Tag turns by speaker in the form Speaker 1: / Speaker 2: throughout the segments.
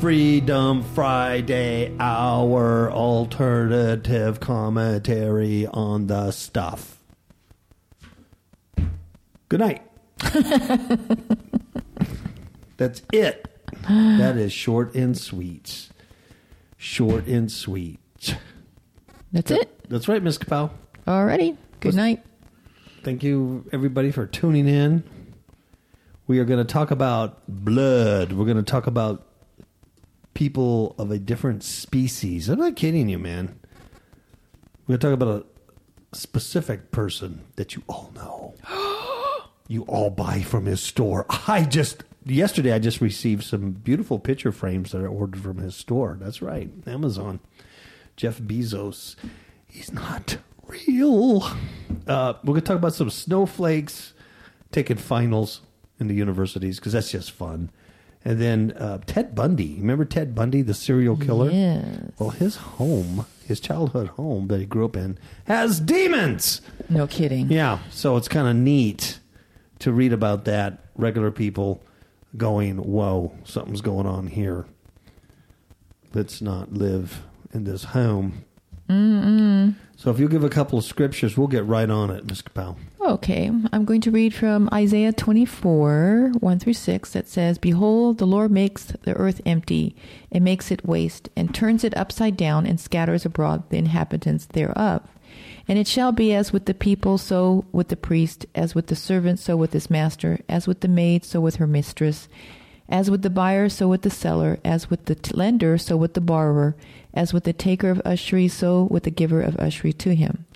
Speaker 1: Freedom Friday, our alternative commentary on the stuff. Good night. That's it. That is short and sweet. Short and sweet.
Speaker 2: That's it.
Speaker 1: That's right, Miss Kapow.
Speaker 2: Alrighty. Good night.
Speaker 1: Thank you, everybody, for tuning in. We are going to talk about blood. We're going to talk about people of a different species. I'm not kidding you, man. We're going to talk about a specific person that you all know. you all buy from his store. I just, yesterday, I just received some beautiful picture frames that I ordered from his store. That's right, Amazon. Jeff Bezos. He's not real. Uh, we're going to talk about some snowflakes taking finals in the universities because that's just fun. And then uh, Ted Bundy. Remember Ted Bundy, the serial killer?
Speaker 2: Yes.
Speaker 1: Well, his home, his childhood home that he grew up in, has demons.
Speaker 2: No kidding.
Speaker 1: Yeah, so it's kind of neat to read about that. Regular people going, "Whoa, something's going on here. Let's not live in this home." Mm-mm. So if you give a couple of scriptures, we'll get right on it, Miss Kapow.
Speaker 2: Okay. I'm going to read from Isaiah 24, 1 through 6, that says, Behold, the Lord makes the earth empty, and makes it waste, and turns it upside down, and scatters abroad the inhabitants thereof. And it shall be as with the people, so with the priest, as with the servant, so with his master, as with the maid, so with her mistress, as with the buyer, so with the seller, as with the t- lender, so with the borrower, as with the taker of usury, so with the giver of usury to him.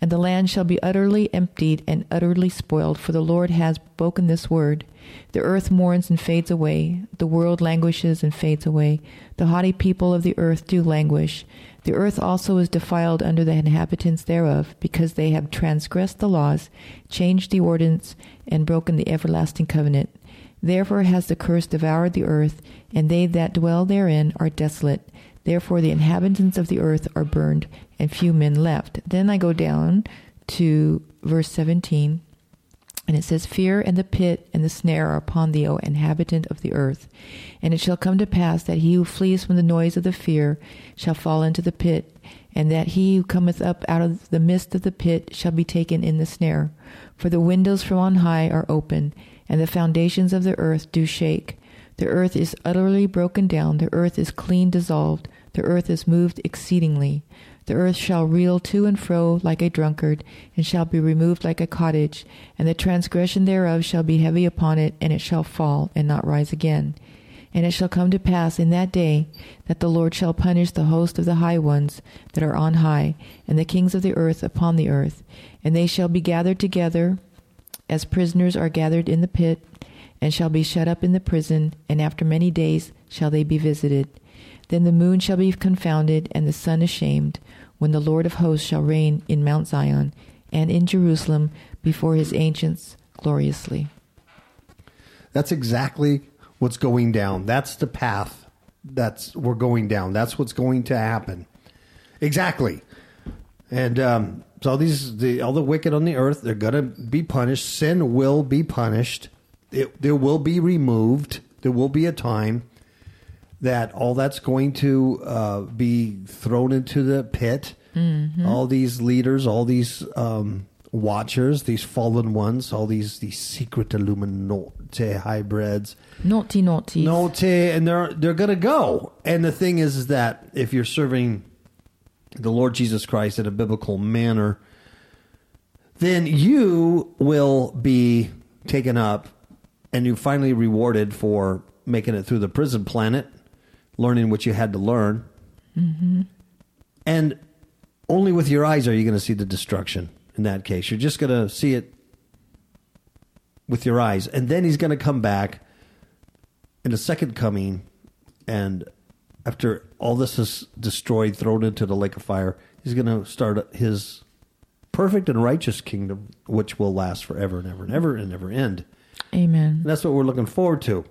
Speaker 2: And the land shall be utterly emptied and utterly spoiled, for the Lord has spoken this word. The earth mourns and fades away, the world languishes and fades away, the haughty people of the earth do languish. The earth also is defiled under the inhabitants thereof, because they have transgressed the laws, changed the ordinance, and broken the everlasting covenant. Therefore has the curse devoured the earth, and they that dwell therein are desolate. Therefore the inhabitants of the earth are burned, and few men left. Then I go down to verse 17, and it says, Fear and the pit and the snare are upon thee, O inhabitant of the earth. And it shall come to pass that he who flees from the noise of the fear shall fall into the pit, and that he who cometh up out of the midst of the pit shall be taken in the snare. For the windows from on high are open, and the foundations of the earth do shake. The earth is utterly broken down, the earth is clean dissolved, the earth is moved exceedingly. The earth shall reel to and fro like a drunkard, and shall be removed like a cottage, and the transgression thereof shall be heavy upon it, and it shall fall, and not rise again. And it shall come to pass in that day that the Lord shall punish the host of the high ones that are on high, and the kings of the earth upon the earth, and they shall be gathered together as prisoners are gathered in the pit, and shall be shut up in the prison, and after many days shall they be visited. Then the moon shall be confounded, and the sun ashamed, when the Lord of hosts shall reign in Mount Zion, and in Jerusalem before his ancients gloriously.
Speaker 1: That's exactly what's going down. That's the path that's we're going down. That's what's going to happen. Exactly. And um, so all these the all the wicked on the earth, they're going to be punished. Sin will be punished. It, there will be removed. There will be a time that all that's going to uh, be thrown into the pit. All these leaders, all these um, watchers, these fallen ones, all these these secret Illuminati hybrids,
Speaker 2: Naughty, naughty.
Speaker 1: Naughty, and they're they're gonna go. And the thing is, is that if you're serving the Lord Jesus Christ in a biblical manner, then you will be taken up and you finally rewarded for making it through the prison planet, learning what you had to learn. And only with your eyes are you going to see the destruction in that case. You're just going to see it with your eyes. And then he's going to come back in the second coming. And after all this is destroyed, thrown into the lake of fire, he's going to start his perfect and righteous kingdom, which will last forever and ever and ever and never end.
Speaker 2: Amen.
Speaker 1: And that's what we're looking forward to.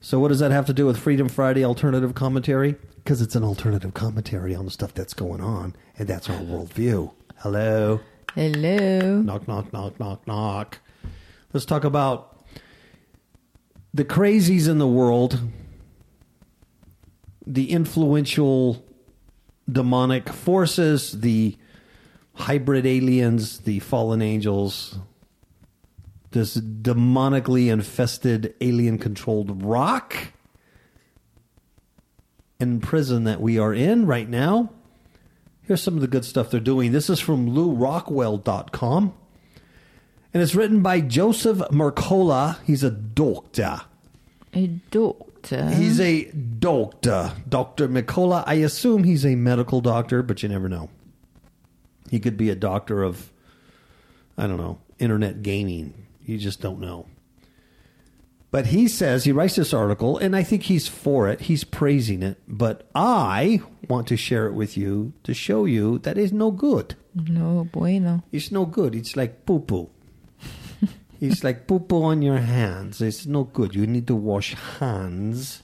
Speaker 1: So, what does that have to do with Freedom Friday alternative commentary? Because it's an alternative commentary on the stuff that's going on, and that's our worldview. Hello.
Speaker 2: Hello.
Speaker 1: Knock, knock, knock, knock, knock. Let's talk about the crazies in the world, the influential demonic forces, the hybrid aliens, the fallen angels, this demonically infested alien controlled rock in prison that we are in right now. Here's some of the good stuff they're doing. This is from LewRockwell.com. And it's written by Joseph Mercola. He's a doctor.
Speaker 2: A doctor.
Speaker 1: He's a doctor. Dr. Mercola. I assume he's a medical doctor, but you never know. He could be a doctor of, I don't know, internet gaming. You just don't know. But he says, he writes this article, and I think he's for it. He's praising it. But I want to share it with you to show you that it's no good.
Speaker 2: no bueno.
Speaker 1: It's no good. It's like poo poo. it's like poo poo on your hands. It's no good. You need to wash hands.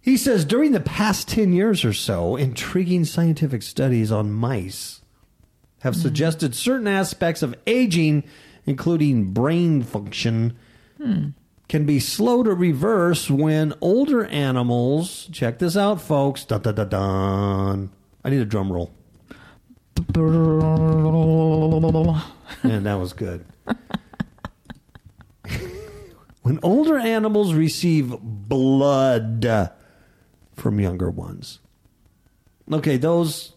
Speaker 1: He says during the past 10 years or so, intriguing scientific studies on mice have mm. suggested certain aspects of aging, including brain function, can be slow to reverse when older animals. Check this out, folks. Dun, dun, dun, dun. I need a drum roll. And that was good. when older animals receive blood from younger ones. Okay, those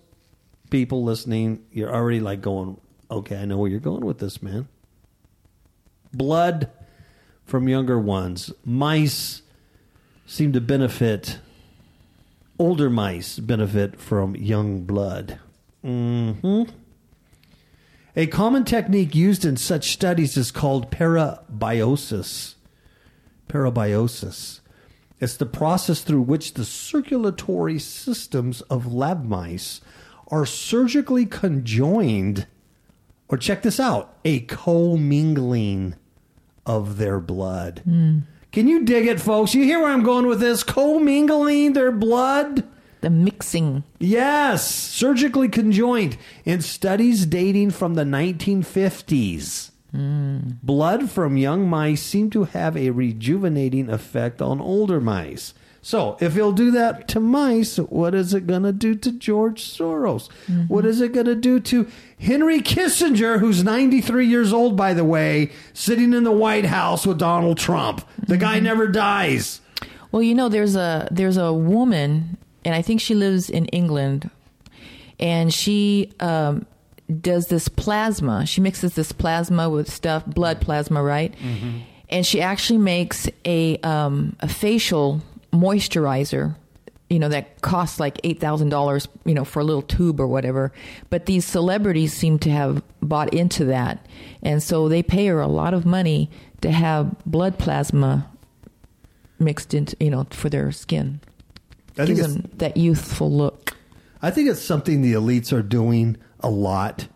Speaker 1: people listening, you're already like going, okay, I know where you're going with this, man. Blood from younger ones. Mice seem to benefit, older mice benefit from young blood. hmm a common technique used in such studies is called parabiosis. Parabiosis. It's the process through which the circulatory systems of lab mice are surgically conjoined, or check this out, a commingling of their blood. Hmm. Can you dig it, folks? You hear where I'm going with this? Commingling their blood?
Speaker 2: The mixing.
Speaker 1: Yes, surgically conjoined in studies dating from the 1950s. Hmm. Blood from young mice seem to have a rejuvenating effect on older mice. So, if he'll do that to mice, what is it going to do to George Soros? What is it going to do to Henry Kissinger, who's 93 years old, by the way, sitting in the White House with Donald Trump? The guy never dies.
Speaker 2: Well, you know, there's a there's a woman, and I think she lives in England, and she um, does this plasma. She mixes this plasma with stuff, blood plasma, right? And she actually makes a um, a facial moisturizer. You know that costs like eight thousand dollars. You know for a little tube or whatever. But these celebrities seem to have bought into that, and so they pay her a lot of money to have blood plasma mixed into you know for their skin.
Speaker 1: I think,
Speaker 2: Gives them that youthful look.
Speaker 1: I think it's something the elites are doing a lot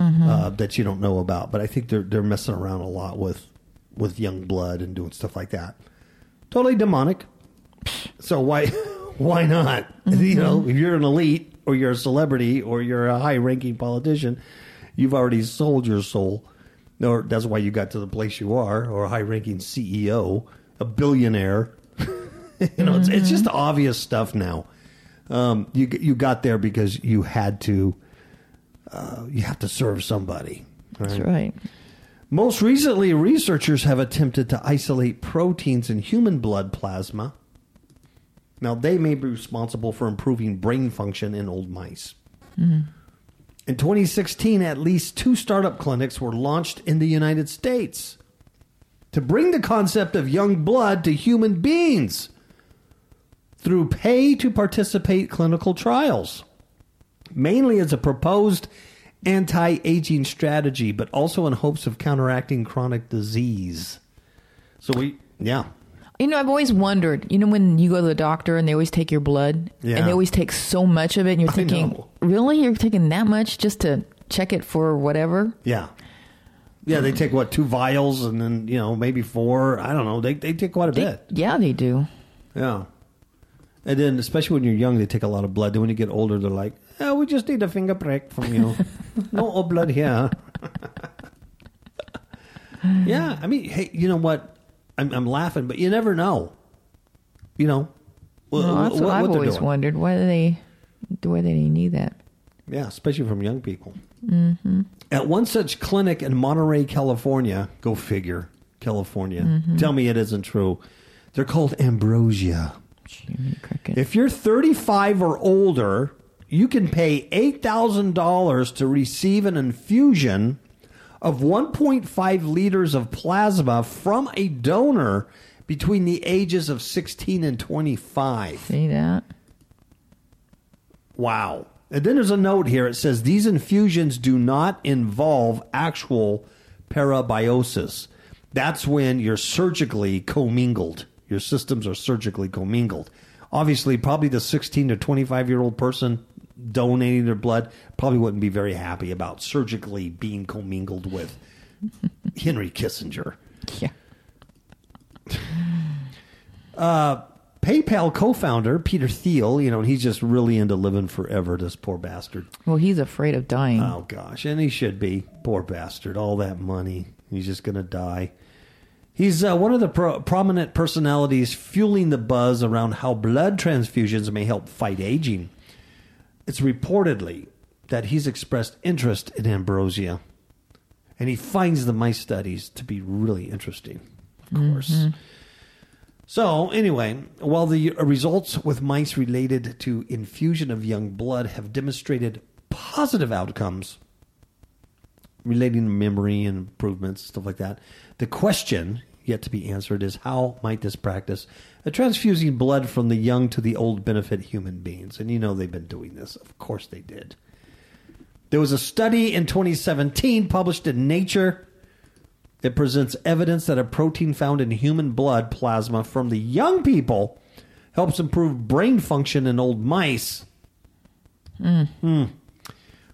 Speaker 2: Mm-hmm.
Speaker 1: uh, that you don't know about, but I think they're they're messing around a lot with with young blood and doing stuff like that. Totally demonic. So why why not?
Speaker 2: Mm-hmm.
Speaker 1: You know, if you're an elite or you're a celebrity or you're a high ranking politician, you've already sold your soul. Or that's why you got to the place you are, or a high ranking CEO, a billionaire. you know, it's, it's just obvious stuff now. Um, you you got there because you had to. Uh, you have to serve somebody.
Speaker 2: That's right.
Speaker 1: Most recently, researchers have attempted to isolate proteins in human blood plasma. Now, they may be responsible for improving brain function in old mice. Mm-hmm. In 2016, at least two startup clinics were launched in the United States to bring the concept of young blood to human beings through pay to participate clinical trials, mainly as a proposed anti aging strategy, but also in hopes of counteracting chronic disease. So we, yeah.
Speaker 2: You know, I've always wondered, you know, when you go to the doctor and they always take your blood
Speaker 1: Yeah.
Speaker 2: and they always take so much of it and you're thinking, really? You're taking that much just to check it for whatever?
Speaker 1: Yeah. Yeah, they take what, two vials and then, you know, maybe four. I don't know. They, they take quite a
Speaker 2: They-
Speaker 1: bit.
Speaker 2: yeah, they do.
Speaker 1: Yeah. And then, especially when you're young, they take a lot of blood. Then when you get older, they're like, oh, we just need a finger prick from you. no blood here. yeah. I mean, hey, you know what? I'm, I'm laughing, but you never know. You know? wh-
Speaker 2: Well, that's
Speaker 1: wh-
Speaker 2: what, I've always
Speaker 1: doing.
Speaker 2: wondered. Why do they, why do they need that?
Speaker 1: Yeah, especially from young people. Mm-hmm. At one such clinic in Monterey, California, go figure, California. Tell me it isn't true. They're called Ambrosia.
Speaker 2: Cricket.
Speaker 1: If you're 35 or older, you can pay $8,000 to receive an infusion of 1.5 liters of plasma from a donor between the ages of 16 and 25.
Speaker 2: See that?
Speaker 1: Wow. And then there's a note here. It says these infusions do not involve actual parabiosis. That's when you're surgically commingled. Your systems are surgically commingled. Obviously, probably the 16 to 25 year old person donating their blood probably wouldn't be very happy about surgically being commingled with Henry Kissinger.
Speaker 2: Yeah.
Speaker 1: PayPal co-founder Peter Thiel, you know, he's just really into living forever. This poor bastard.
Speaker 2: Well, he's afraid of dying.
Speaker 1: Oh gosh, and he should be. Poor bastard. All that money, he's just gonna die. He's uh, one of the pro- prominent personalities fueling the buzz around how blood transfusions may help fight aging. It's reportedly that he's expressed interest in ambrosia, and he finds the mice studies to be really interesting. Of mm-hmm. course. So, anyway, while the results with mice related to infusion of young blood have demonstrated positive outcomes relating to memory and improvements, stuff like that, the question yet to be answered is how might this practice of transfusing blood from the young to the old benefit human beings? And you know they've been doing this. Of course they did. There was a study in 2017 published in Nature it presents evidence that a protein found in human blood plasma from the young people helps improve brain function in old mice. Hmm.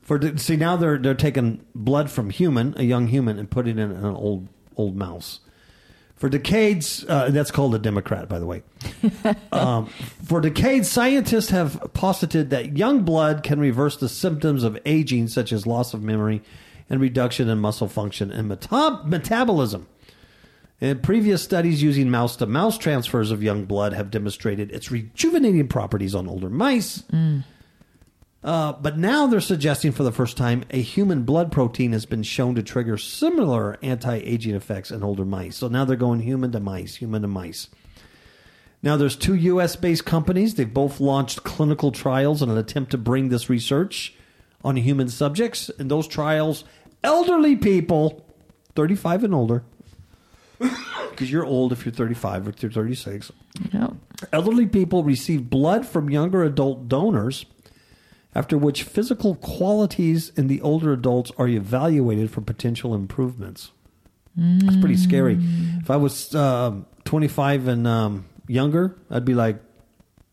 Speaker 1: For see now they're they're taking blood from human, a young human, and putting it in an old old mouse. For decades, uh, that's called a Democrat, by the way. um, for decades, scientists have posited that young blood can reverse the symptoms of aging, such as loss of memory and reduction in muscle function and meta- metabolism. And previous studies using mouse to mouse transfers of young blood have demonstrated its rejuvenating properties on older mice. Uh, but now they're suggesting for the first time a human blood protein has been shown to trigger similar anti aging effects in older mice. So now they're going human to mice, human to mice. Now there's two US based companies. They've both launched clinical trials in an attempt to bring this research on human subjects. In those trials, elderly people, 35 and older, because you're old if you're 35 or if you're 36,
Speaker 2: No.
Speaker 1: elderly people receive blood from younger adult donors, after which physical qualities in the older adults are evaluated for potential improvements. That's pretty scary. If I was um 25 and um, younger, I'd be like,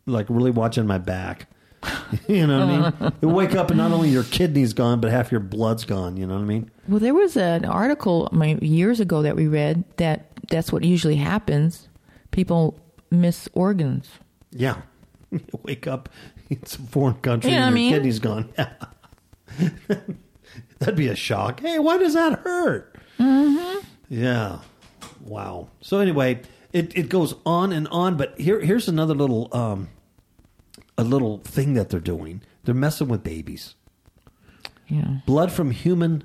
Speaker 1: like really watching my back. you know what I mean? You wake up and not only your kidney's gone, but half your blood's gone. You know what I mean?
Speaker 2: Well, there was an article I mean, years ago that we read that that's what usually happens. People miss organs.
Speaker 1: Yeah. Wake up in a foreign country
Speaker 2: You know
Speaker 1: and
Speaker 2: what I
Speaker 1: your
Speaker 2: mean?
Speaker 1: kidney's gone. That'd be a shock. Hey, why does that hurt? Mm-hmm. Yeah. Wow. So anyway, it, it goes on and on, but here here's another little um a little thing that they're doing. They're messing with babies.
Speaker 2: Yeah.
Speaker 1: Blood from human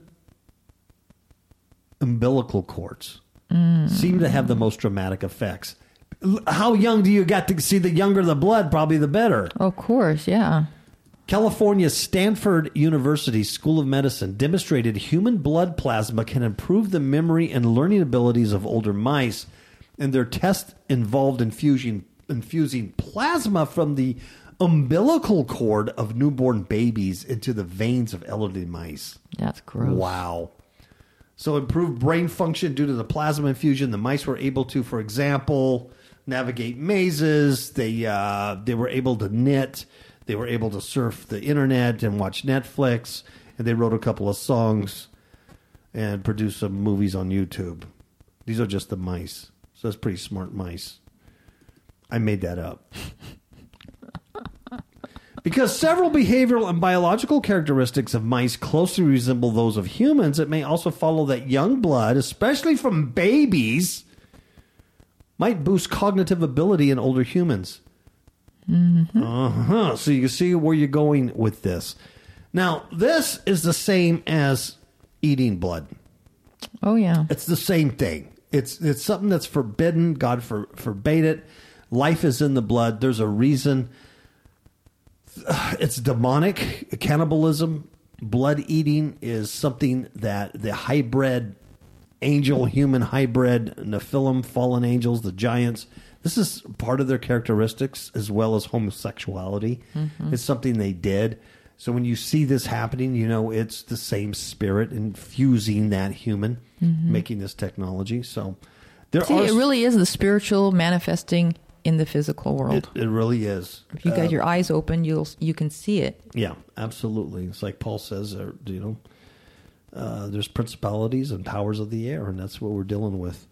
Speaker 1: umbilical cords
Speaker 2: Mm.
Speaker 1: seem to have the most dramatic effects. How young do you got to see? The younger the blood, probably the better.
Speaker 2: Of course, yeah.
Speaker 1: California Stanford University School of Medicine demonstrated human blood plasma can improve the memory and learning abilities of older mice, and their test involved infusing infusing plasma from the umbilical cord of newborn babies into the veins of elderly mice.
Speaker 2: That's gross.
Speaker 1: Wow. So improved brain function due to the plasma infusion. The mice were able to, for example, navigate mazes. They uh, they were able to knit. They were able to surf the internet and watch Netflix. And they wrote a couple of songs and produced some movies on YouTube. These are just the mice. So that's pretty smart mice. I made that up. Because several behavioral and biological characteristics of mice closely resemble those of humans, it may also follow that young blood, especially from babies, might boost cognitive ability in older humans. Uh huh. So you can see where you're going with this. Now, this is the same as eating blood.
Speaker 2: Oh yeah.
Speaker 1: It's the same thing. It's it's something that's forbidden. God for, forbade it. Life is in the blood. There's a reason. It's demonic. Cannibalism, blood eating is something that the hybrid angel human hybrid Nephilim fallen angels, the giants. This is part of their characteristics as well as homosexuality. Mm-hmm. It's something they did. So when you see this happening, you know it's the same spirit infusing that human, mm-hmm. making this technology. So there
Speaker 2: See,
Speaker 1: are
Speaker 2: it really is the spiritual manifesting in the physical world.
Speaker 1: it, it really is.
Speaker 2: if you got uh, your eyes open, you'll you can see it.
Speaker 1: Yeah, absolutely. It's like Paul says, uh, you know, uh, there's principalities and powers of the air, and that's what we're dealing with.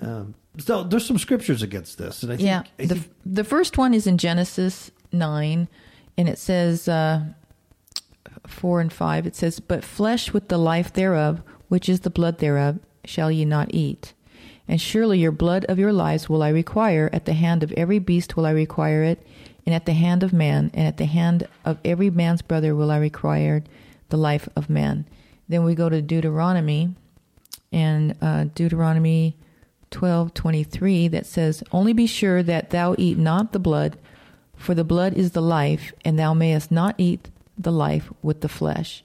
Speaker 1: Um, so there's some scriptures against this, and I think,
Speaker 2: Yeah.
Speaker 1: I
Speaker 2: The,
Speaker 1: think-
Speaker 2: the first one is in Genesis 9, and it says, uh, 4 and 5, it says, But flesh with the life thereof, which is the blood thereof, shall ye not eat. And surely your blood of your lives will I require, at the hand of every beast will I require it, and at the hand of man, and at the hand of every man's brother will I require the life of man. Then we go to Deuteronomy, and uh, Deuteronomy 12:23 that says, "Only be sure that thou eat not the blood, for the blood is the life, and thou mayest not eat the life with the flesh."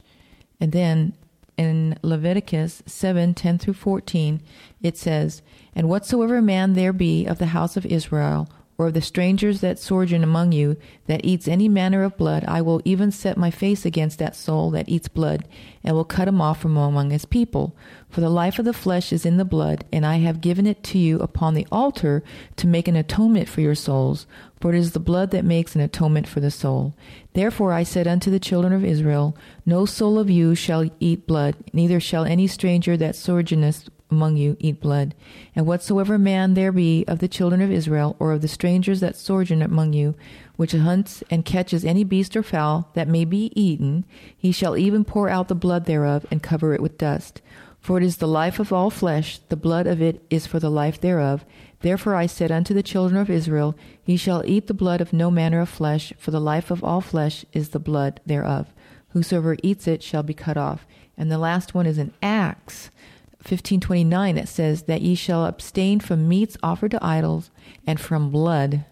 Speaker 2: And then in Leviticus 7 10 through 14, it says, And whatsoever man there be of the house of Israel, or of the strangers that sojourn among you, that eats any manner of blood, I will even set my face against that soul that eats blood, and will cut him off from among his people. For the life of the flesh is in the blood, and I have given it to you upon the altar to make an atonement for your souls. For it is the blood that makes an atonement for the soul. Therefore I said unto the children of Israel, No soul of you shall eat blood, neither shall any stranger that sojourneth among you eat blood. And whatsoever man there be of the children of Israel, or of the strangers that sojourn among you, which hunts and catches any beast or fowl that may be eaten, he shall even pour out the blood thereof, and cover it with dust. For it is the life of all flesh, the blood of it is for the life thereof. Therefore I said unto the children of Israel, Ye shall eat the blood of no manner of flesh, for the life of all flesh is the blood thereof. Whosoever eats it shall be cut off. And the last one is an Acts 1529 that says that ye shall abstain from meats offered to idols, and from blood,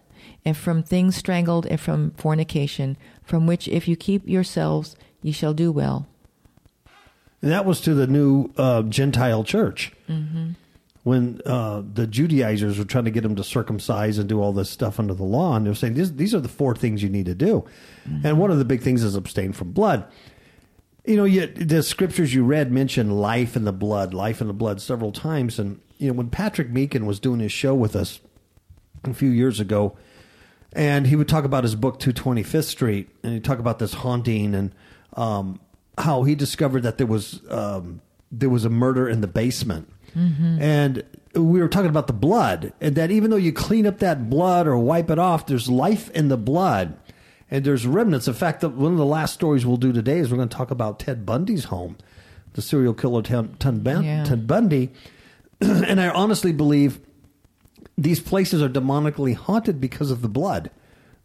Speaker 2: and from things strangled, and from fornication, from which if you keep yourselves, ye shall do well.
Speaker 1: And that was to the new uh, Gentile church. When uh, the Judaizers were trying to get them to circumcise and do all this stuff under the law, and they're saying these, these are the four things you need to do. And one of the big things is abstain from blood. You know, yet the scriptures you read mention life in the blood, life in the blood several times. And, you know, when Patrick Meekin was doing his show with us a few years ago, and he would talk about his book 225th street and he'd talk about this haunting and um, how he discovered that there was um, there was a murder in the basement. And we were talking about the blood and that even though you clean up that blood or wipe it off there's life in the blood and there's remnants in fact the, one of the last stories we'll do today is we're going to talk about ted bundy's home the serial killer ted, ted, Bun-
Speaker 2: Yeah.
Speaker 1: ted bundy and i honestly believe these places are demonically haunted because of the blood,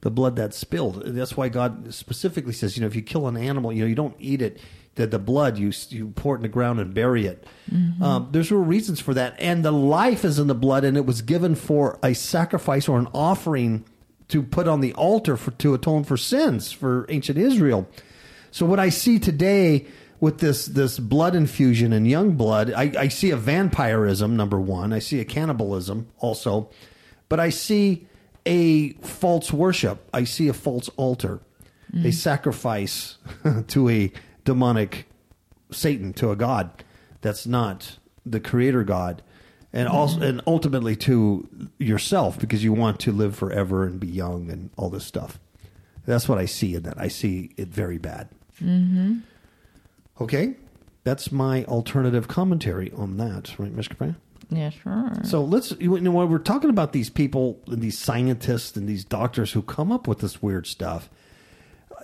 Speaker 1: the blood that's spilled. That's why God specifically says, you know, if you kill an animal, you know, you don't eat it. The, the blood you you pour it in the ground and bury it. Um, there's real reasons for that, and the life is in the blood, and it was given for a sacrifice or an offering to put on the altar for to atone for sins for ancient Israel. So what I see today with this this blood infusion and young blood, I, I see a vampirism number one. I see a cannibalism also, but I see a false worship. I see a false altar, a mm-hmm. sacrifice to a demonic Satan, to a god that's not the creator God. And also, and ultimately to yourself, because you want to live forever and be young and all this stuff. That's what I see in that. I see it very bad. Mm-hmm. Okay, that's my alternative commentary on that, right, Ms. Capra?
Speaker 2: Yeah, sure.
Speaker 1: So let's, you know, when we're talking about these people, and these scientists and these doctors who come up with this weird stuff,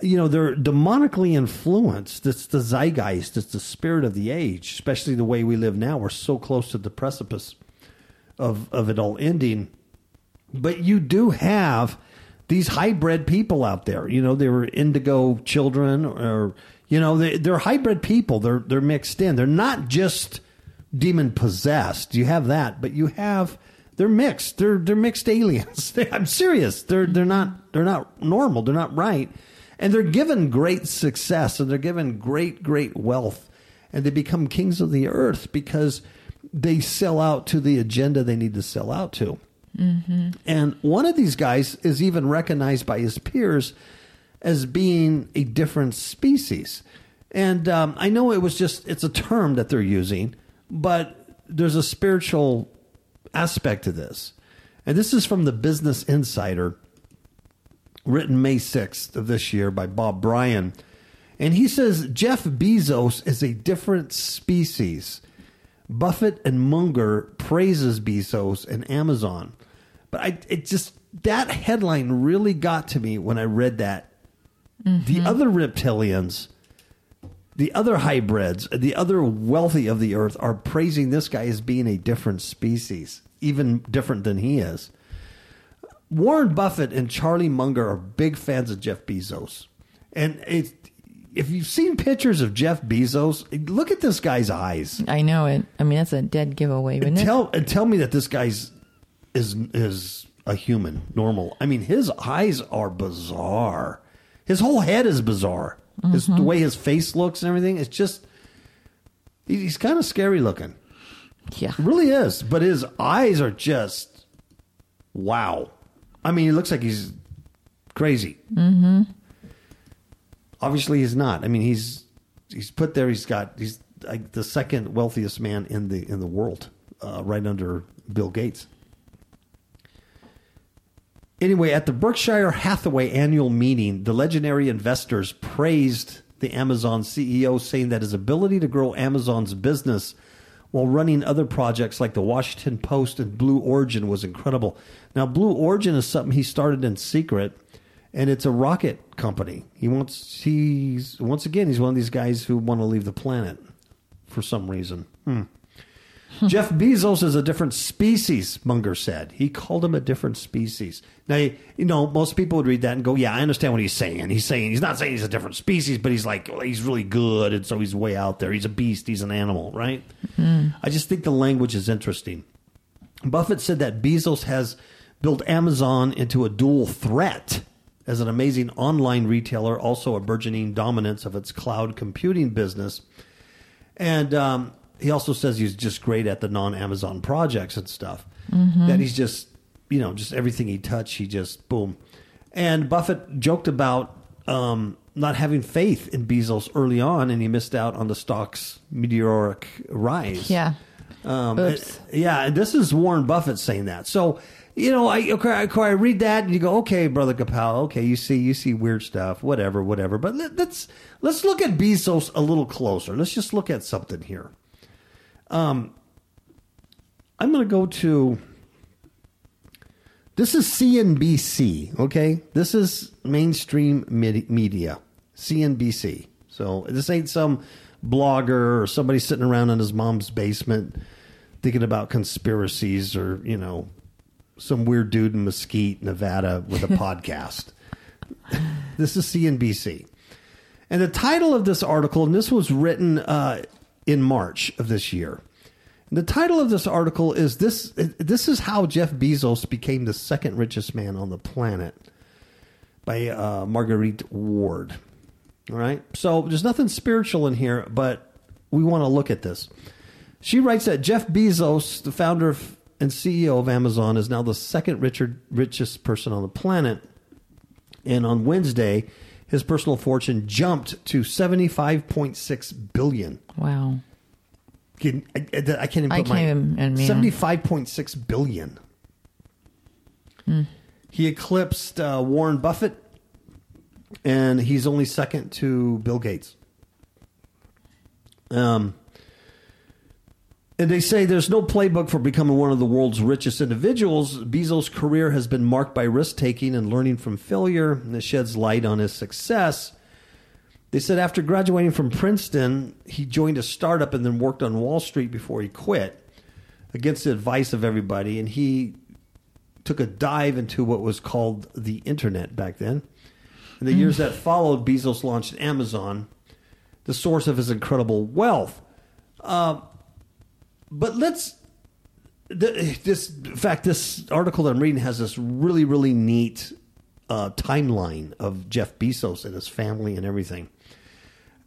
Speaker 1: you know, they're demonically influenced. It's the zeitgeist, it's the spirit of the age, especially the way we live now. We're so close to the precipice of, of it all ending. But you do have these hybrid people out there. You know, they were indigo children, or you know, they, they're hybrid people. They're they're mixed in. They're not just demon possessed. You have that, but you have they're mixed. They're they're mixed aliens. I'm serious. They're they're not they're not normal. They're not right, and they're given great success and they're given great great wealth, and they become kings of the earth because they sell out to the agenda they need to sell out to. And one of these guys is even recognized by his peers as being a different species. And um, I know it was just, it's a term that they're using, but there's a spiritual aspect to this. And this is from the Business Insider, written May 6th of this year by Bob Bryan. And he says Jeff Bezos is a different species. Buffett and Munger praises Bezos and Amazon. But I it just that headline really got to me when I read that. The mm-hmm. other reptilians, the other hybrids, the other wealthy of the earth are praising this guy as being a different species, even different than he is. Warren Buffett and Charlie Munger are big fans of Jeff Bezos. And it, if you've seen pictures of Jeff Bezos, look at this guy's eyes.
Speaker 2: I know it. I mean, that's a dead giveaway, isn't
Speaker 1: And
Speaker 2: it?
Speaker 1: tell and tell me that this guy's is is a human, normal. I mean, his eyes are bizarre. His whole head is bizarre. His, the mm-hmm. way his face looks and everything, it's just he- he's kind of scary looking.
Speaker 2: yeah.
Speaker 1: Really is. But his eyes are just wow. I mean, he looks like he's crazy. Mm-hmm. Obviously, he's not. I mean, he's he's put there. He's got he's like the second wealthiest man in the in the world, uh, right under Bill Gates. Anyway, at the Berkshire Hathaway annual meeting, the legendary investors praised the Amazon CEO, saying that his ability to grow Amazon's business while running other projects like the Washington Post and Blue Origin was incredible. Now, Blue Origin is something he started in secret, and it's a rocket company. He wants he's once again he's one of these guys who want to leave the planet for some reason. Hmm. Jeff Bezos is a different species, Munger said. He called him a different species. Now, you know, most people would read that and go, yeah, I understand what he's saying. He's saying, he's not saying he's a different species, but he's like, well, he's really good, and so he's way out there. He's a beast, he's an animal, right? I just think the language is interesting. Buffett said that Bezos has built Amazon into a dual threat as an amazing online retailer, also a burgeoning dominance of its cloud computing business. And um, he also says he's just great at the non Amazon projects and stuff. That he's just, you know, just everything he touched, he just boom. And Buffett joked about um, not having faith in Bezos early on, and he missed out on the stock's meteoric rise.
Speaker 2: Yeah.
Speaker 1: Um, yeah, and this is Warren Buffett saying that. So, you know, I okay, I, I read that and you go, okay, brother Kapow, okay, you see, you see weird stuff, whatever, whatever. But let, let's let's look at Bezos a little closer. Let's just look at something here. Um, I'm going to go to. This is CNBC, okay? This is mainstream media, CNBC. So this ain't some blogger or somebody sitting around in his mom's basement thinking about conspiracies or, you know, some weird dude in Mesquite, Nevada with a podcast. This is CNBC. And the title of this article, and this was written uh, in March of this year. The title of this article is this this is how Jeff Bezos became the second richest man on the planet. by uh, Marguerite Ward. All right. So there's nothing spiritual in here, but we want to look at this. She writes that Jeff Bezos, the founder and CEO of Amazon, is now the second Richard, richest person on the planet. And on Wednesday, his personal fortune jumped to 75.6 billion.
Speaker 2: Wow.
Speaker 1: Can- I, I- I can't even
Speaker 2: I
Speaker 1: put my
Speaker 2: can't even- and, yeah.
Speaker 1: 75.6 billion. He eclipsed uh, Warren Buffett, and he's only second to Bill Gates. Um, and they say there's no playbook for becoming one of the world's richest individuals. Bezos' career has been marked by risk taking and learning from failure, and this sheds light on his success. They said after graduating from Princeton, he joined a startup and then worked on Wall Street before he quit against the advice of everybody. And he took a dive into what was called the internet back then. In the years that followed, Bezos launched Amazon, the source of his incredible wealth. Uh, but let's. th- This, in fact, this article that I'm reading has this really, really neat uh, timeline of Jeff Bezos and his family and everything.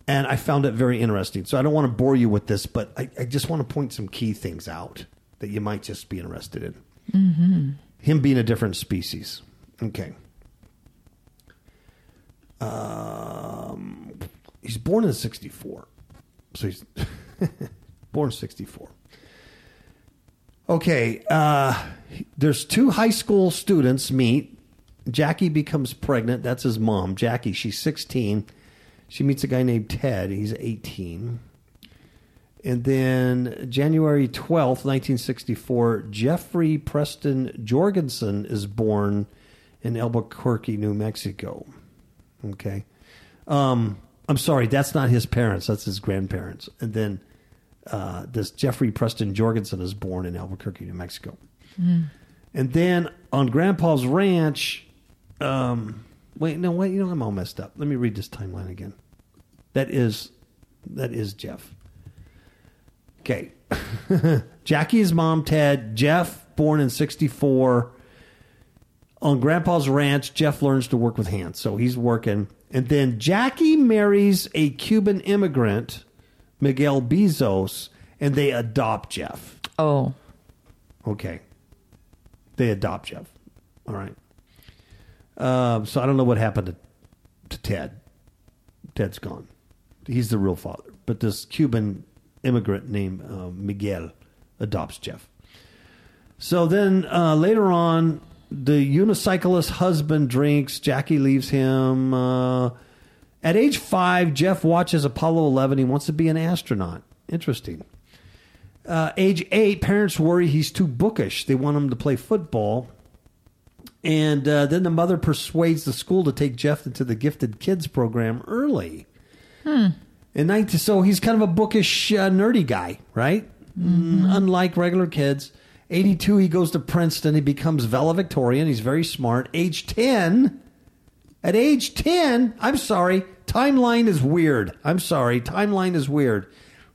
Speaker 1: And I found it very interesting. So I don't want to bore you with this, but I, I just want to point some key things out that you might just be interested in. Him being a different species. Okay. Um, he's born in 64. So he's born 64. Okay. Uh, there's two high school students meet. Jackie becomes pregnant. That's his mom, Jackie. She's 16. She meets a guy named Ted. He's 18. And then January 12th, 1964, Jeffrey Preston Jorgensen is born in Albuquerque, New Mexico. Okay. Um, I'm sorry, that's not his parents, that's his grandparents. And then uh, this Jeffrey Preston Jorgensen is born in Albuquerque, New Mexico. And then on Grandpa's ranch, um, wait, no, wait, you know, I'm all messed up. Let me read this timeline again. That is, that is Jeff. Okay. Jackie's mom, Ted, Jeff, born in 64. On Grandpa's ranch, Jeff learns to work with hands. So he's working. And then Jackie marries a Cuban immigrant, Miguel Bezos, and they adopt Jeff.
Speaker 2: Oh.
Speaker 1: Okay. They adopt Jeff. All right. Um, so I don't know what happened to, to Ted. Ted's gone. He's the real father. But this Cuban immigrant named uh, Miguel adopts Jeff. So then uh, later on, the unicyclist husband drinks. Jackie leaves him. Uh, at age five, Jeff watches Apollo 11. He wants to be an astronaut. Interesting. Uh, age eight, parents worry he's too bookish. They want him to play football. And uh, then the mother persuades the school to take Jeff into the gifted kids program early. Hmm. And 19, so he's kind of a bookish, uh, nerdy guy, right? Mm, unlike regular kids. 82, he goes to Princeton. He becomes valedictorian. He's very smart. Age 10, at age 10, I'm sorry, timeline is weird. I'm sorry, timeline is weird.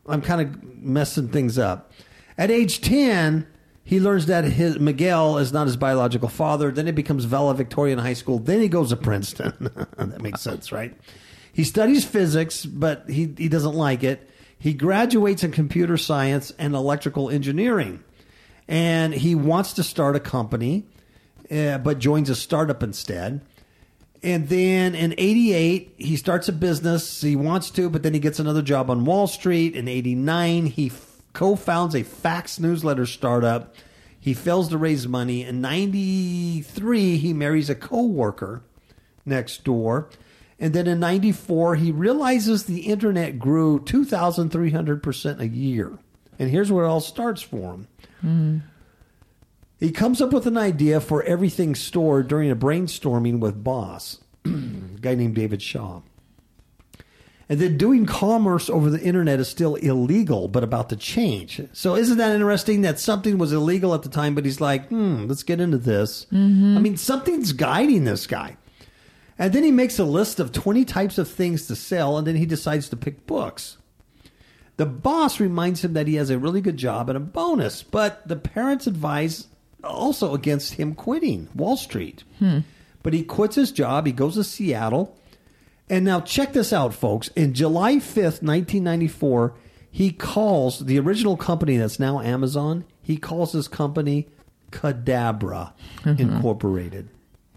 Speaker 1: I'm kind of messing things up. At age 10, he learns that his Miguel is not his biological father. Then he becomes valedictorian in high school. Then he goes to Princeton. that makes sense, right? He studies physics, but he, he doesn't like it. He graduates in computer science and electrical engineering. And he wants to start a company, uh, but joins a startup instead. And then in 88, he starts a business. He wants to, but then he gets another job on Wall Street. In 89, he f- co founds a fax newsletter startup. He fails to raise money. In 93, he marries a co worker next door. And then in 94, he realizes the internet grew 2,300% a year. And here's where it all starts for him. Hmm. He comes up with an idea for everything stored during a brainstorming with Boss, a guy named David Shaw. And then doing commerce over the internet is still illegal, but about to change. So isn't that interesting that something was illegal at the time, but he's like, hmm, let's get into this. I mean, something's guiding this guy. And then he makes a list of 20 types of things to sell, and then he decides to pick books. The boss reminds him that he has a really good job and a bonus, but the parents advise also against him quitting Wall Street. Hmm. But he quits his job. He goes to Seattle. And now check this out, folks. In July 5th, 1994, he calls the original company that's now Amazon, he calls his company Cadabra mm-hmm. Incorporated.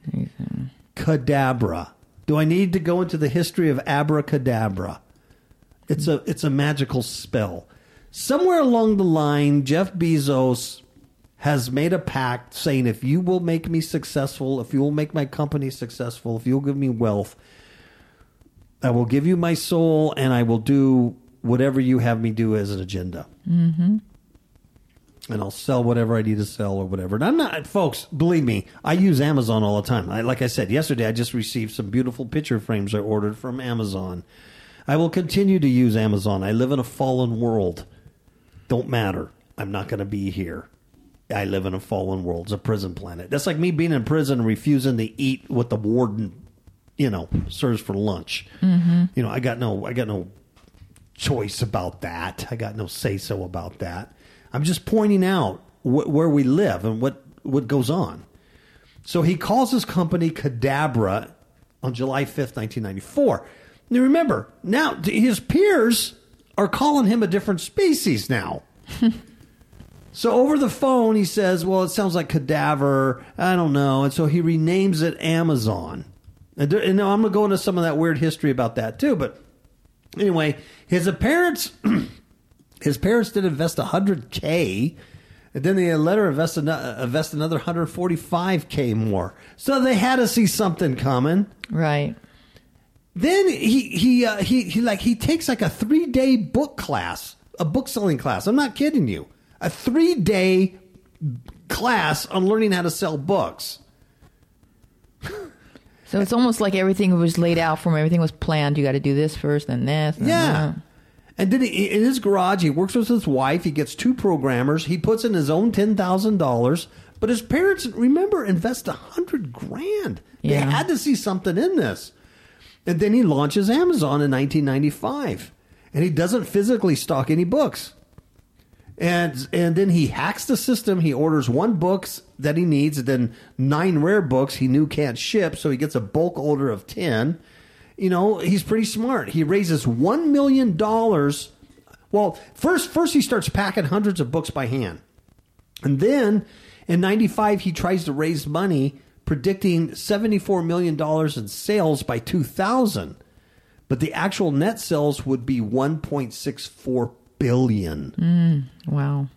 Speaker 1: Mm-hmm. Cadabra. Do I need to go into the history of abracadabra? It's a it's a magical spell. Somewhere along the line, Jeff Bezos has made a pact saying if you will make me successful, if you will make my company successful, if you'll give me wealth, I will give you my soul and I will do whatever you have me do as an agenda. Mm-hmm. And I'll sell whatever I need to sell or whatever. And I'm not, folks, believe me, I use Amazon all the time. I, like I said yesterday, I just received some beautiful picture frames I ordered from Amazon. I will continue to use Amazon. I live in a fallen world. Don't matter. I'm not going to be here. I live in a fallen world. It's a prison planet. That's like me being in prison and refusing to eat what the warden, you know, serves for lunch. Mm-hmm. You know, I got no, I got no choice about that. I got no say so about that. I'm just pointing out wh- where we live and what what goes on. So he calls his company Cadabra on July 5th, 1994. Now remember, now his peers are calling him a different species now. So over the phone, he says, "Well, it sounds like cadaver. I don't know," and so he renames it Amazon. And, and now I'm gonna go into some of that weird history about that too. But anyway, his parents, his parents did invest 100k, and then they let her invest, ano- uh, invest another 145k more. So they had to see something coming.
Speaker 2: Right.
Speaker 1: Then he he uh, he he like he takes like a three day book class, a book selling class. I'm not kidding you. A three day class on learning how to sell books.
Speaker 2: So it's almost like everything was laid out for him. Everything was planned. You got to do this first, then this. Then
Speaker 1: Yeah.
Speaker 2: that.
Speaker 1: And then he, in his garage, he works with his wife. He gets two programmers. He puts in his own ten thousand dollars. But his parents, remember, invest a hundred grand. They had to see something in this. And then he launches Amazon in 1995, and he doesn't physically stock any books. And and then he hacks the system. He orders one books that he needs, and then nine rare books he knew can't ship. So he gets a bulk order of ten. You know, he's pretty smart. He raises one million dollars. Well, first first he starts packing hundreds of books by hand, and then in '95 he tries to raise money, predicting seventy-four million dollars in sales by 2000. But the actual net sales would be 1.64 billion.
Speaker 2: Wow.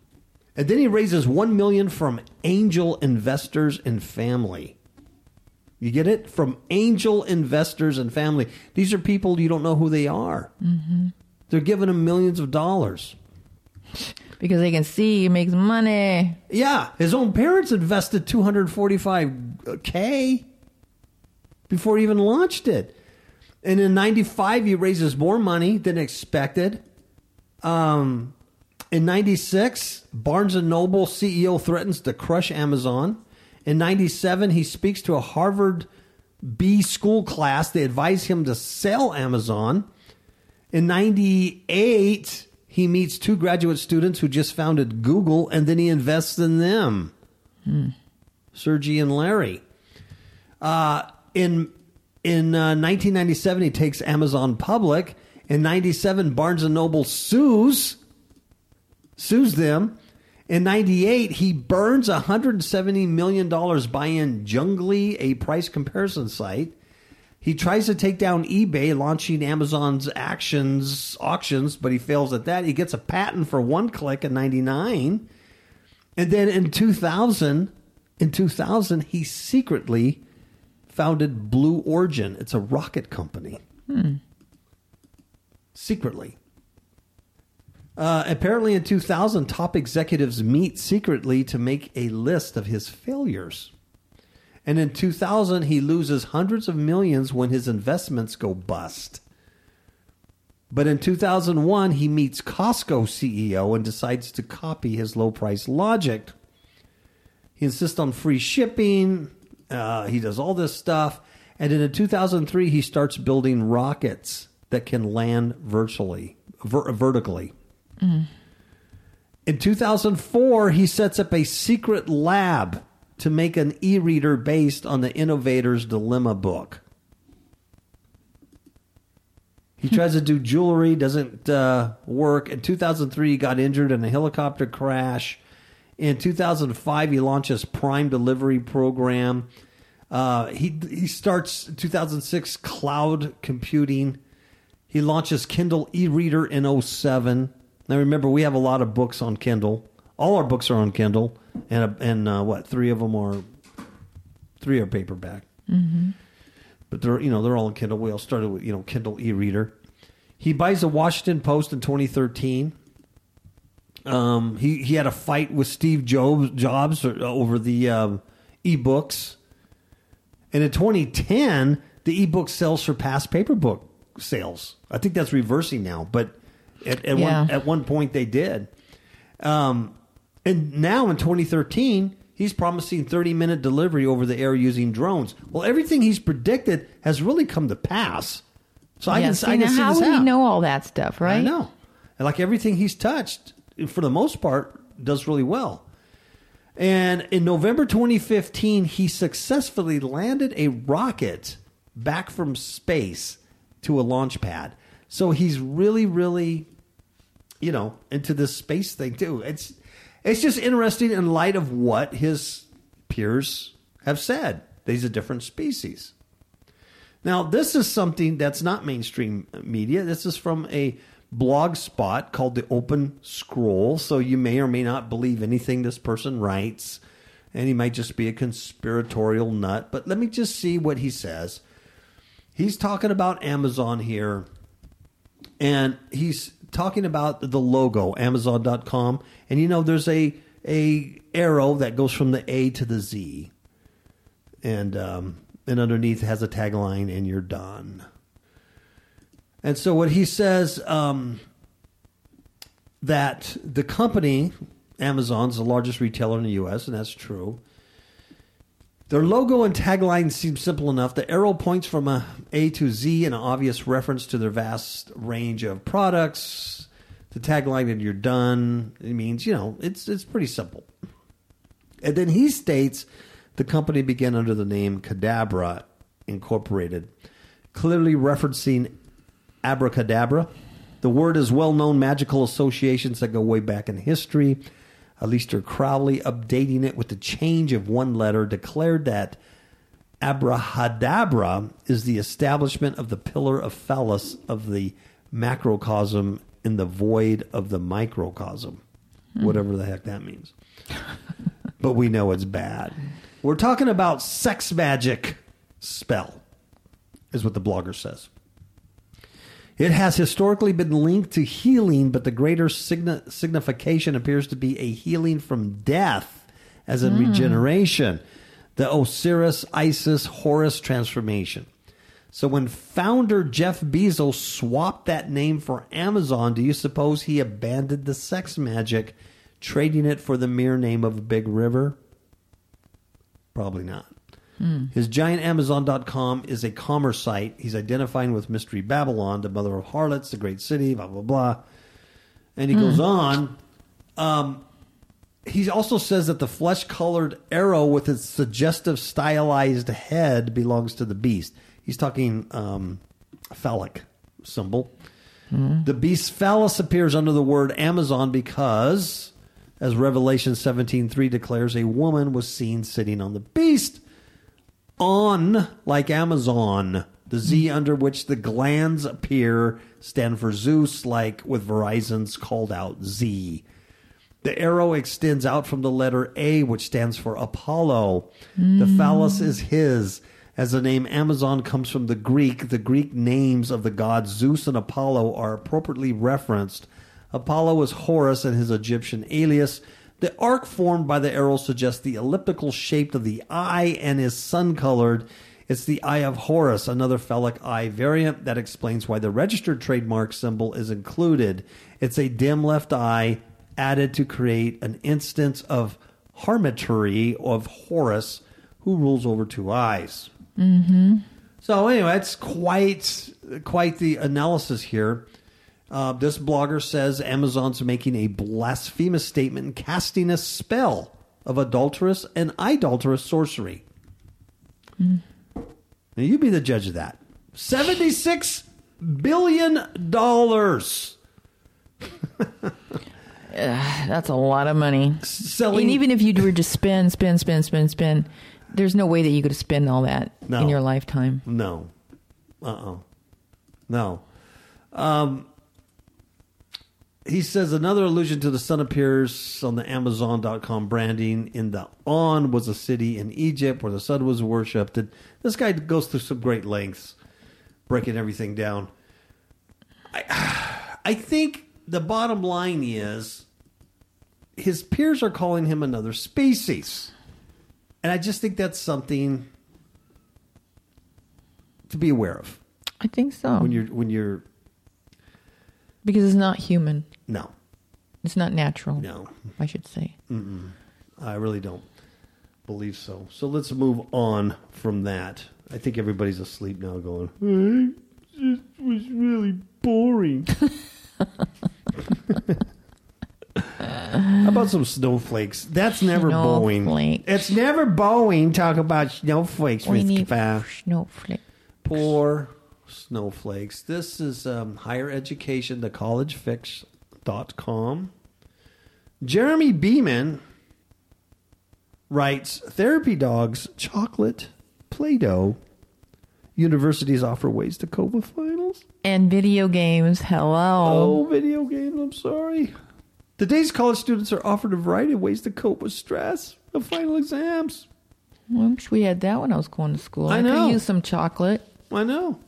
Speaker 1: And then he raises 1 million from angel investors and family. You get it? From angel investors and family. These are people you don't know who they are. Mm-hmm. They're giving him millions of dollars.
Speaker 2: Because they can see he makes money.
Speaker 1: Yeah, his own parents invested 245k before he even launched it. And in 95 he raises more money than expected. Um in 96, Barnes and Noble CEO threatens to crush Amazon. In 97, he speaks to a Harvard B school class. They advise him to sell Amazon. In 98, he meets two graduate students who just founded Google and then he invests in them. Sergey and Larry. Uh, in in uh, 1997, he takes Amazon public. In 97, Barnes and Noble sues sues them. In 98, he burns $170 million buying Junglee, a price comparison site. He tries to take down eBay, launching Amazon's actions auctions, but he fails at that. He gets a patent for one click in 99. And then in 2000, in 2000, he secretly founded Blue Origin. It's a rocket company. Hmm. Secretly. Uh, apparently, in 2000, top executives meet secretly to make a list of his failures. And in 2000, he loses hundreds of millions when his investments go bust. But in 2001, he meets Costco CEO and decides to copy his low price logic. He insists on free shipping. Uh, he does all this stuff. And then in 2003, he starts building rockets that can land virtually, ver- vertically. In 2004, he sets up a secret lab to make an e reader based on the Innovator's Dilemma book. He tries to do jewelry, doesn't uh, work. In 2003, he got injured in a helicopter crash. In 2005, he launches Prime Delivery Program. Uh, he he starts 2006 cloud computing. He launches Kindle e-reader in 07. Now remember, we have a lot of books on Kindle. All our books are on Kindle, and and uh, what three of them are three are paperback. Mm-hmm. But they're you know they're all on Kindle. We all started with you know Kindle e-reader. He buys the Washington Post in 2013. Um, he he had a fight with Steve Jobs, Jobs over the um, e-books, and in 2010 the e-book sales surpassed paper book sales. I think that's reversing now, but at, at
Speaker 2: Yeah.
Speaker 1: one at one point they did. Um, and now in 2013, he's promising 30 minute delivery over the air using drones. Well, everything he's predicted has really come to pass. So I
Speaker 2: Yeah,
Speaker 1: can,
Speaker 2: see,
Speaker 1: I can see
Speaker 2: how
Speaker 1: this
Speaker 2: he know all that stuff, right?
Speaker 1: I know. And like everything he's touched, for the most part, does really well. And in November 2015, he successfully landed a rocket back from space to a launch pad. So he's really, really, you know, into this space thing too. It's it's just interesting in light of what his peers have said. that He's a different species. Now, this is something that's not mainstream media. This is from a blog spot called the Open Scroll. So you may or may not believe anything this person writes, and he might just be a conspiratorial nut. But let me just see what he says. He's talking about Amazon here, and he's talking about the logo, Amazon.com. And you know, there's a a arrow that goes from the A to the Z and um, and underneath has a tagline, "And you're done." And so what he says um, that the company Amazon's the largest retailer in the U.S., and that's true. Their logo and tagline seem simple enough. The arrow points from a A to Z, an obvious reference to their vast range of products. The tagline, "And you're done," it means you know it's it's pretty simple. And then he states the company began under the name Cadabra Incorporated, clearly referencing abracadabra. The word is well known magical associations that go way back in history. Aleister Crowley, updating it with the change of one letter, declared that abrahadabra is the establishment of the pillar of phallus of the macrocosm in the void of the microcosm, hmm. whatever the heck that means but we know it's bad. We're talking about sex magic spell, is what the blogger says. It has historically been linked to healing, but the greater signi- signification appears to be a healing from death, as in hmm. regeneration, the Osiris, Isis, Horus transformation. So when founder Jeff Bezos swapped that name for Amazon, do you suppose he abandoned the sex magic, trading it for the mere name of a big river? Probably not. His giant Amazon.com is a commerce site. He's identifying with Mystery Babylon, the mother of harlots, the great city, blah, blah, blah. And he goes on. Um, he also says that the flesh colored arrow with its suggestive stylized head belongs to the beast. He's talking um, phallic symbol. The beast's phallus appears under the word Amazon because, as Revelation 17.3 declares, a woman was seen sitting on the beast on like Amazon. The Z under which the glands appear stand for Zeus, like with Verizon's called out Z. The arrow extends out from the letter A, which stands for Apollo. The hmm. phallus is his. As the name Amazon comes from the Greek, the Greek names of the gods Zeus and Apollo are appropriately referenced. Apollo is Horus and his Egyptian alias. The arc formed by the arrow suggests the elliptical shape of the eye and is sun colored. It's the eye of Horus, another phallic eye variant that explains why the registered trademark symbol is included. It's a dim left eye added to create an instance of harmatory of Horus, who rules over two eyes. Mm-hmm. So anyway, it's quite quite the analysis here. Uh, this blogger says Amazon's making a blasphemous statement and casting a spell of adulterous and idolatrous sorcery. Now you be the judge of that. Seventy-six billion dollars
Speaker 2: That's a lot of money.
Speaker 1: selling.
Speaker 2: And even if you were to spend, spend, spend, spend, spend, there's no way that you could spend all that
Speaker 1: No.
Speaker 2: in your lifetime.
Speaker 1: No. Uh uh No. Um, he says another allusion to the sun appears on the Amazon.com branding in the On was a city in Egypt where the sun was worshipped. And this guy goes through some great lengths, breaking everything down. I, I think the bottom line is his peers are calling him another species. And I just think that's something to be aware of
Speaker 2: I think so.
Speaker 1: when you're when you're
Speaker 2: because it's not human.
Speaker 1: no
Speaker 2: It's not natural.
Speaker 1: no
Speaker 2: I should say.
Speaker 1: I really don't believe so. So let's move on from that. I think everybody's asleep now, going. "Hey, It was really boring. How about some snowflakes? That's never Boeing.
Speaker 2: Snowflakes.
Speaker 1: It's never Boeing. Talk about snowflakes,
Speaker 2: We need
Speaker 1: Kappa.
Speaker 2: snowflake.
Speaker 1: Poor snowflakes. This is um, higher education, the collegefix.com. Jeremy Beeman writes Therapy dogs, chocolate, Play Doh. Universities offer ways to cope with finals.
Speaker 2: And video games. Hello.
Speaker 1: Oh, video games. I'm sorry. Today's college students are offered a variety of ways to cope with stress of final exams.
Speaker 2: I wish we had that when I was going to school.
Speaker 1: I
Speaker 2: I,
Speaker 1: know.
Speaker 2: could use some chocolate.
Speaker 1: I know.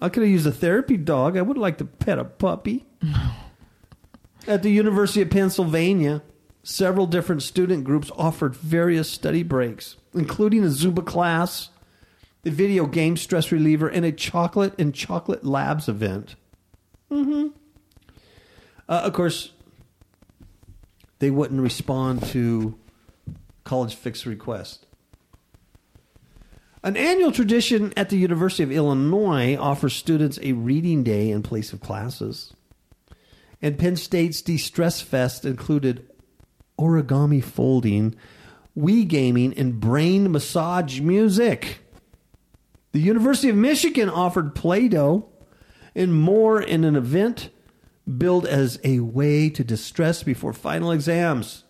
Speaker 1: I could have used a therapy dog. I would like to pet a puppy. At the University of Pennsylvania, several different student groups offered various study breaks, including a Zumba class, a video game stress reliever, and a chocolate and chocolate labs event. Mm-hmm. Uh, of course, they wouldn't respond to college fix request. An annual tradition at the University of Illinois offers students a reading day in place of classes. And Penn State's De-Stress Fest included origami folding, Wii gaming, and brain massage music. The University of Michigan offered Play Doh and more in an event billed as a way to distress before final exams.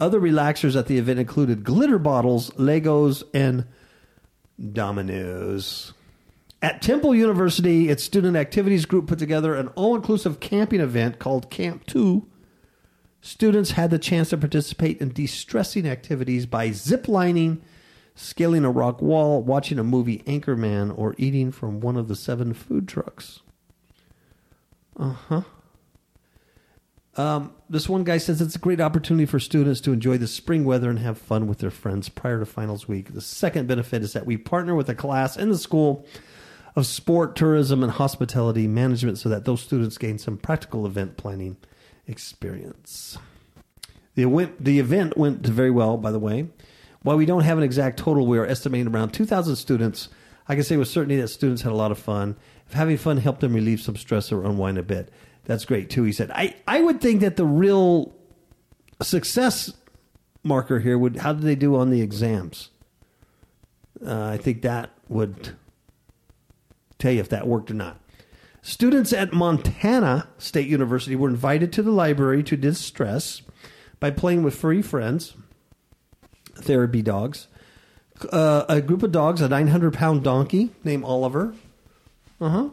Speaker 1: Other relaxers at the event included glitter bottles, Legos, and dominoes. At Temple University, its student activities group put together an all inclusive camping event called Camp 2. Students had the chance to participate in de stressing activities by ziplining, scaling a rock wall, watching a movie Anchorman, or eating from one of the seven food trucks. Uh huh. Um, this one guy says it's a great opportunity for students to enjoy the spring weather and have fun with their friends prior to finals week. The second benefit is that we partner with a class in the school of sport, tourism, and hospitality management so that those students gain some practical event planning experience. The event, the event went very well, by the way. While we don't have an exact total, we are estimating around 2,000 students. I can say with certainty that students had a lot of fun. If having fun helped them relieve some stress or unwind a bit, that's great too. He said, I, I would think that the real success marker here would how did they do on the exams? Uh, I think that would tell you if that worked or not. Students at Montana State University were invited to the library to distress by playing with furry friends, therapy dogs. Uh, a group of dogs, a 900 pound donkey named Oliver. Uh huh.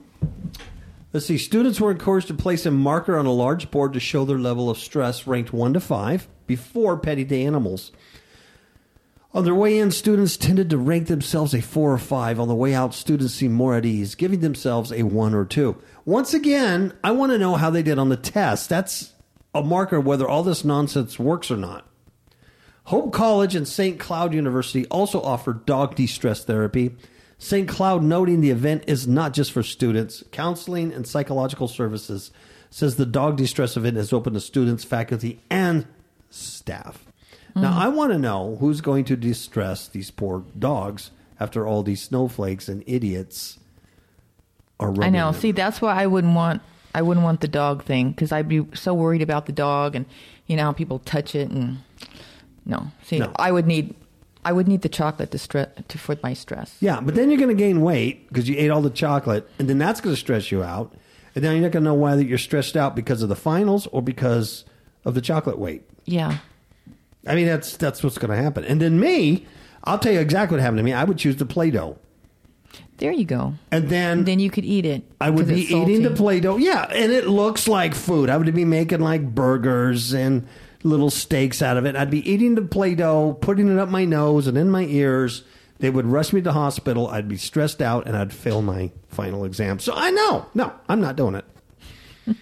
Speaker 1: Let's see. Students were encouraged to place a marker on a large board to show their level of stress, ranked 1 to 5, before the animals. On their way in, students tended to rank themselves a 4 or 5. On the way out, students seemed more at ease, giving themselves a 1 or 2. Once again, I want to know how they did on the test. That's a marker whether all this nonsense works or not. Hope College and St. Cloud University also offer dog de stress therapy. St. Cloud noting the event is not just for students. Counseling and psychological services says the dog distress event is open to students, faculty, and staff. Now, mm-hmm. I want to know who's going to distress these poor dogs after all these snowflakes and idiots are
Speaker 2: I know.
Speaker 1: them.
Speaker 2: See, that's why I wouldn't want I wouldn't want the dog thing because I'd be so worried about the dog and you know how people touch it and No. See,
Speaker 1: No.
Speaker 2: I would need, I would need the chocolate to stress to for my stress.
Speaker 1: Yeah, but then you're going to gain weight because you ate all the chocolate, and then that's going to stress you out. And then you're not going to know whether you're stressed out because of the finals or because of the chocolate weight.
Speaker 2: Yeah.
Speaker 1: I mean, that's that's what's going to happen. And then me, I'll tell you exactly what happened to me. I would choose the Play-Doh,
Speaker 2: There you go.
Speaker 1: and then
Speaker 2: Then you could eat it.
Speaker 1: I would be eating the. Play-Doh. Yeah, and it looks like food. I would be making like burgers and little steaks out of it. I'd be eating the Play-Doh, putting it up my nose and in my ears. They would rush me to hospital. I'd be stressed out, and I'd fail my final exam. So I know, no, I'm not doing it.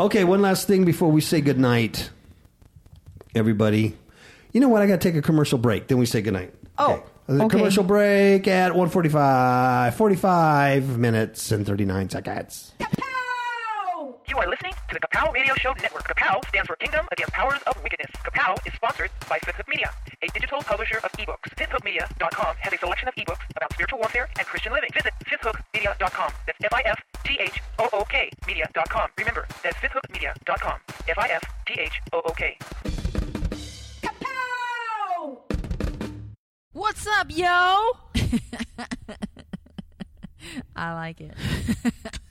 Speaker 1: okay, one last thing before we say goodnight, everybody. You know what? I got to take a commercial break. Then we say goodnight.
Speaker 2: Oh,
Speaker 1: The
Speaker 2: okay.
Speaker 1: commercial break at 145, 45 minutes and 39 seconds.
Speaker 3: To the Kapow Radio Show Network. Kapow stands for Kingdom Against Powers of Wickedness. Kapow is sponsored by Fifth Hook Media, a digital publisher of ebooks. FifthHookMedia.com has a selection of ebooks about spiritual warfare and Christian living. Visit FifthHookMedia.com. That's F-I-F-T-H-O-O-K Media.com. Remember, that's FifthHookMedia.com. F-I-F-T-H-O-O-K. Kapow!
Speaker 4: What's up, yo? I like it.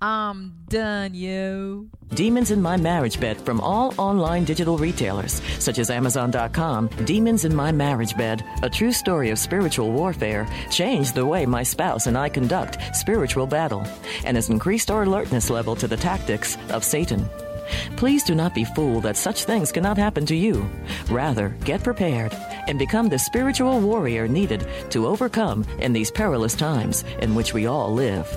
Speaker 4: I'm done, yo.
Speaker 5: Demons in My Marriage Bed from all online digital retailers, such as Amazon.com. Demons in My Marriage Bed, a true story of spiritual warfare, changed the way my spouse and I conduct spiritual battle and has increased our alertness level to the tactics of Satan. Please do not be fooled that such things cannot happen to you. Rather, get prepared and become the spiritual warrior needed to overcome in these perilous times in which we all live.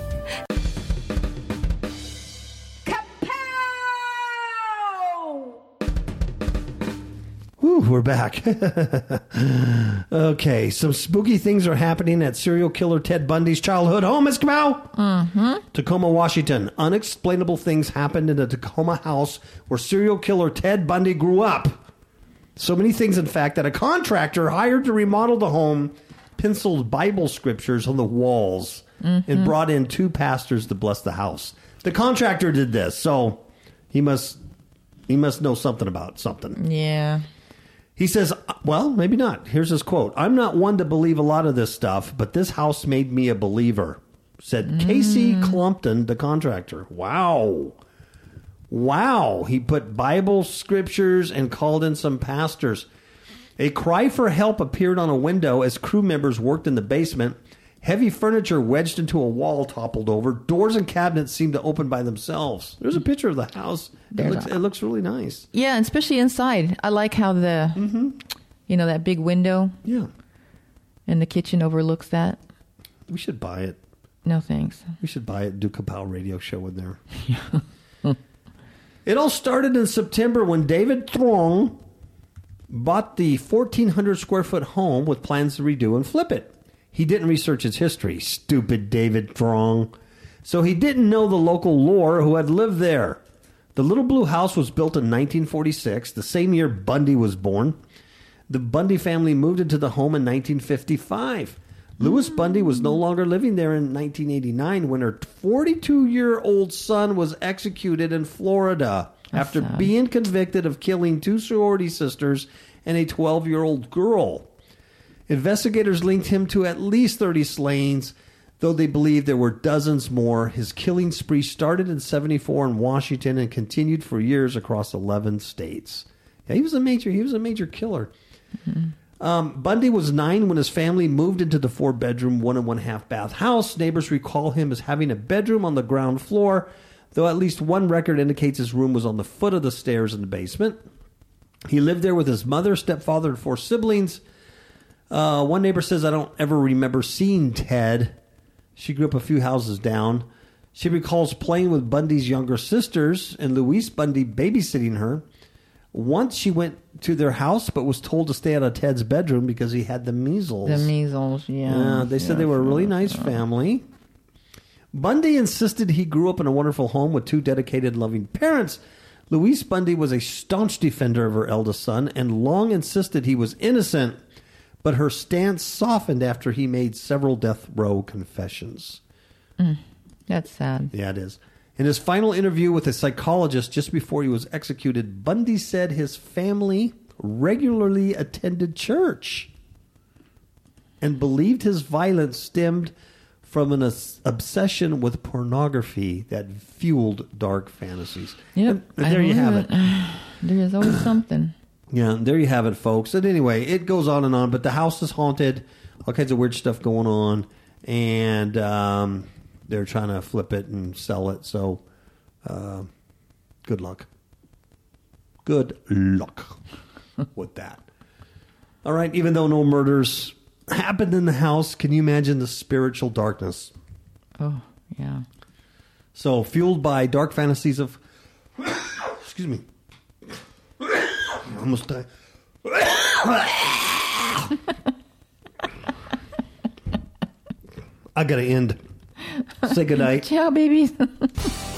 Speaker 1: We're back. okay, some spooky things are happening at serial killer Ted Bundy's childhood home, Miss Kamau. Mm-hmm. Tacoma, Washington. Unexplainable things happened in the Tacoma house where serial killer Ted Bundy grew up. So many things, in fact, that a contractor hired to remodel the home penciled Bible scriptures on the walls and brought in two pastors to bless the house. The contractor did this, so he must he must know something about something.
Speaker 2: Yeah.
Speaker 1: He says, well, maybe not. Here's his quote I'm not one to believe a lot of this stuff, but this house made me a believer, said Casey mm. Clumpton, the contractor. Wow. Wow. He put Bible scriptures and called in some pastors. A cry for help appeared on a window as crew members worked in the basement. Heavy furniture wedged into a wall toppled over. Doors and cabinets seemed to open by themselves. There's a picture of the house. It looks,
Speaker 2: a-
Speaker 1: it looks really nice.
Speaker 2: Yeah, and especially inside. I like how the,
Speaker 1: Mm-hmm.
Speaker 2: you know, that big window
Speaker 1: Yeah.
Speaker 2: And the kitchen overlooks that.
Speaker 1: We should buy it.
Speaker 2: No thanks.
Speaker 1: We should buy it. Do Kapow radio show in there. it all started in September when David Throng bought the 1,400 square foot home with plans to redo and flip it. He didn't research its history, stupid David Throng. So he didn't know the local lore who had lived there. The little blue house was built in 1946, the same year Bundy was born. The Bundy family moved into the home in 1955. Louise hmm. Bundy was no longer living there in 1989 when her 42 year old son was executed in Florida after
Speaker 2: sad.
Speaker 1: being convicted of killing two sorority sisters and a 12 year old girl. Investigators linked him to at least 30 slayings, though they believe there were dozens more. His killing spree started in 74 in Washington and continued for years across 11 states. Yeah, he was a major he was a major killer. Um, Bundy was nine when his family moved into the four bedroom, one and one half bath house. Neighbors recall him as having a bedroom on the ground floor, though at least one record indicates his room was on the foot of the stairs in the basement. He lived there with his mother, stepfather, and four siblings. Uh, one neighbor says, I don't ever remember seeing Ted. She grew up a few houses down. She recalls playing with Bundy's younger sisters and Louise Bundy babysitting her. Once she went to their house, but was told to stay out of Ted's bedroom because he had the measles.
Speaker 2: The measles, yeah.
Speaker 1: Yeah, they said they were a really nice family. Bundy insisted he grew up in a wonderful home with two dedicated, loving parents. Louise Bundy was a staunch defender of her eldest son and long insisted he was innocent, but her stance softened after he made several death row confessions.
Speaker 2: Mm, that's sad.
Speaker 1: Yeah, it is. In his final interview with a psychologist just before he was executed, Bundy said his family regularly attended church and believed his violence stemmed from an obsession with pornography that fueled dark fantasies.
Speaker 2: Yep.
Speaker 1: And- there you have it.
Speaker 2: There is always something.
Speaker 1: Yeah, there you have it, folks. And anyway, it goes on and on, but the house is haunted. All kinds of weird stuff going on, and um, they're trying to flip it and sell it. So, uh, good luck. Good luck with that. All right. Even though no murders happened in the house, can you imagine the spiritual darkness?
Speaker 2: Oh, yeah.
Speaker 1: So, fueled by dark fantasies of. excuse me. Almost died. I gotta end. Say goodnight.
Speaker 2: Ciao, babies.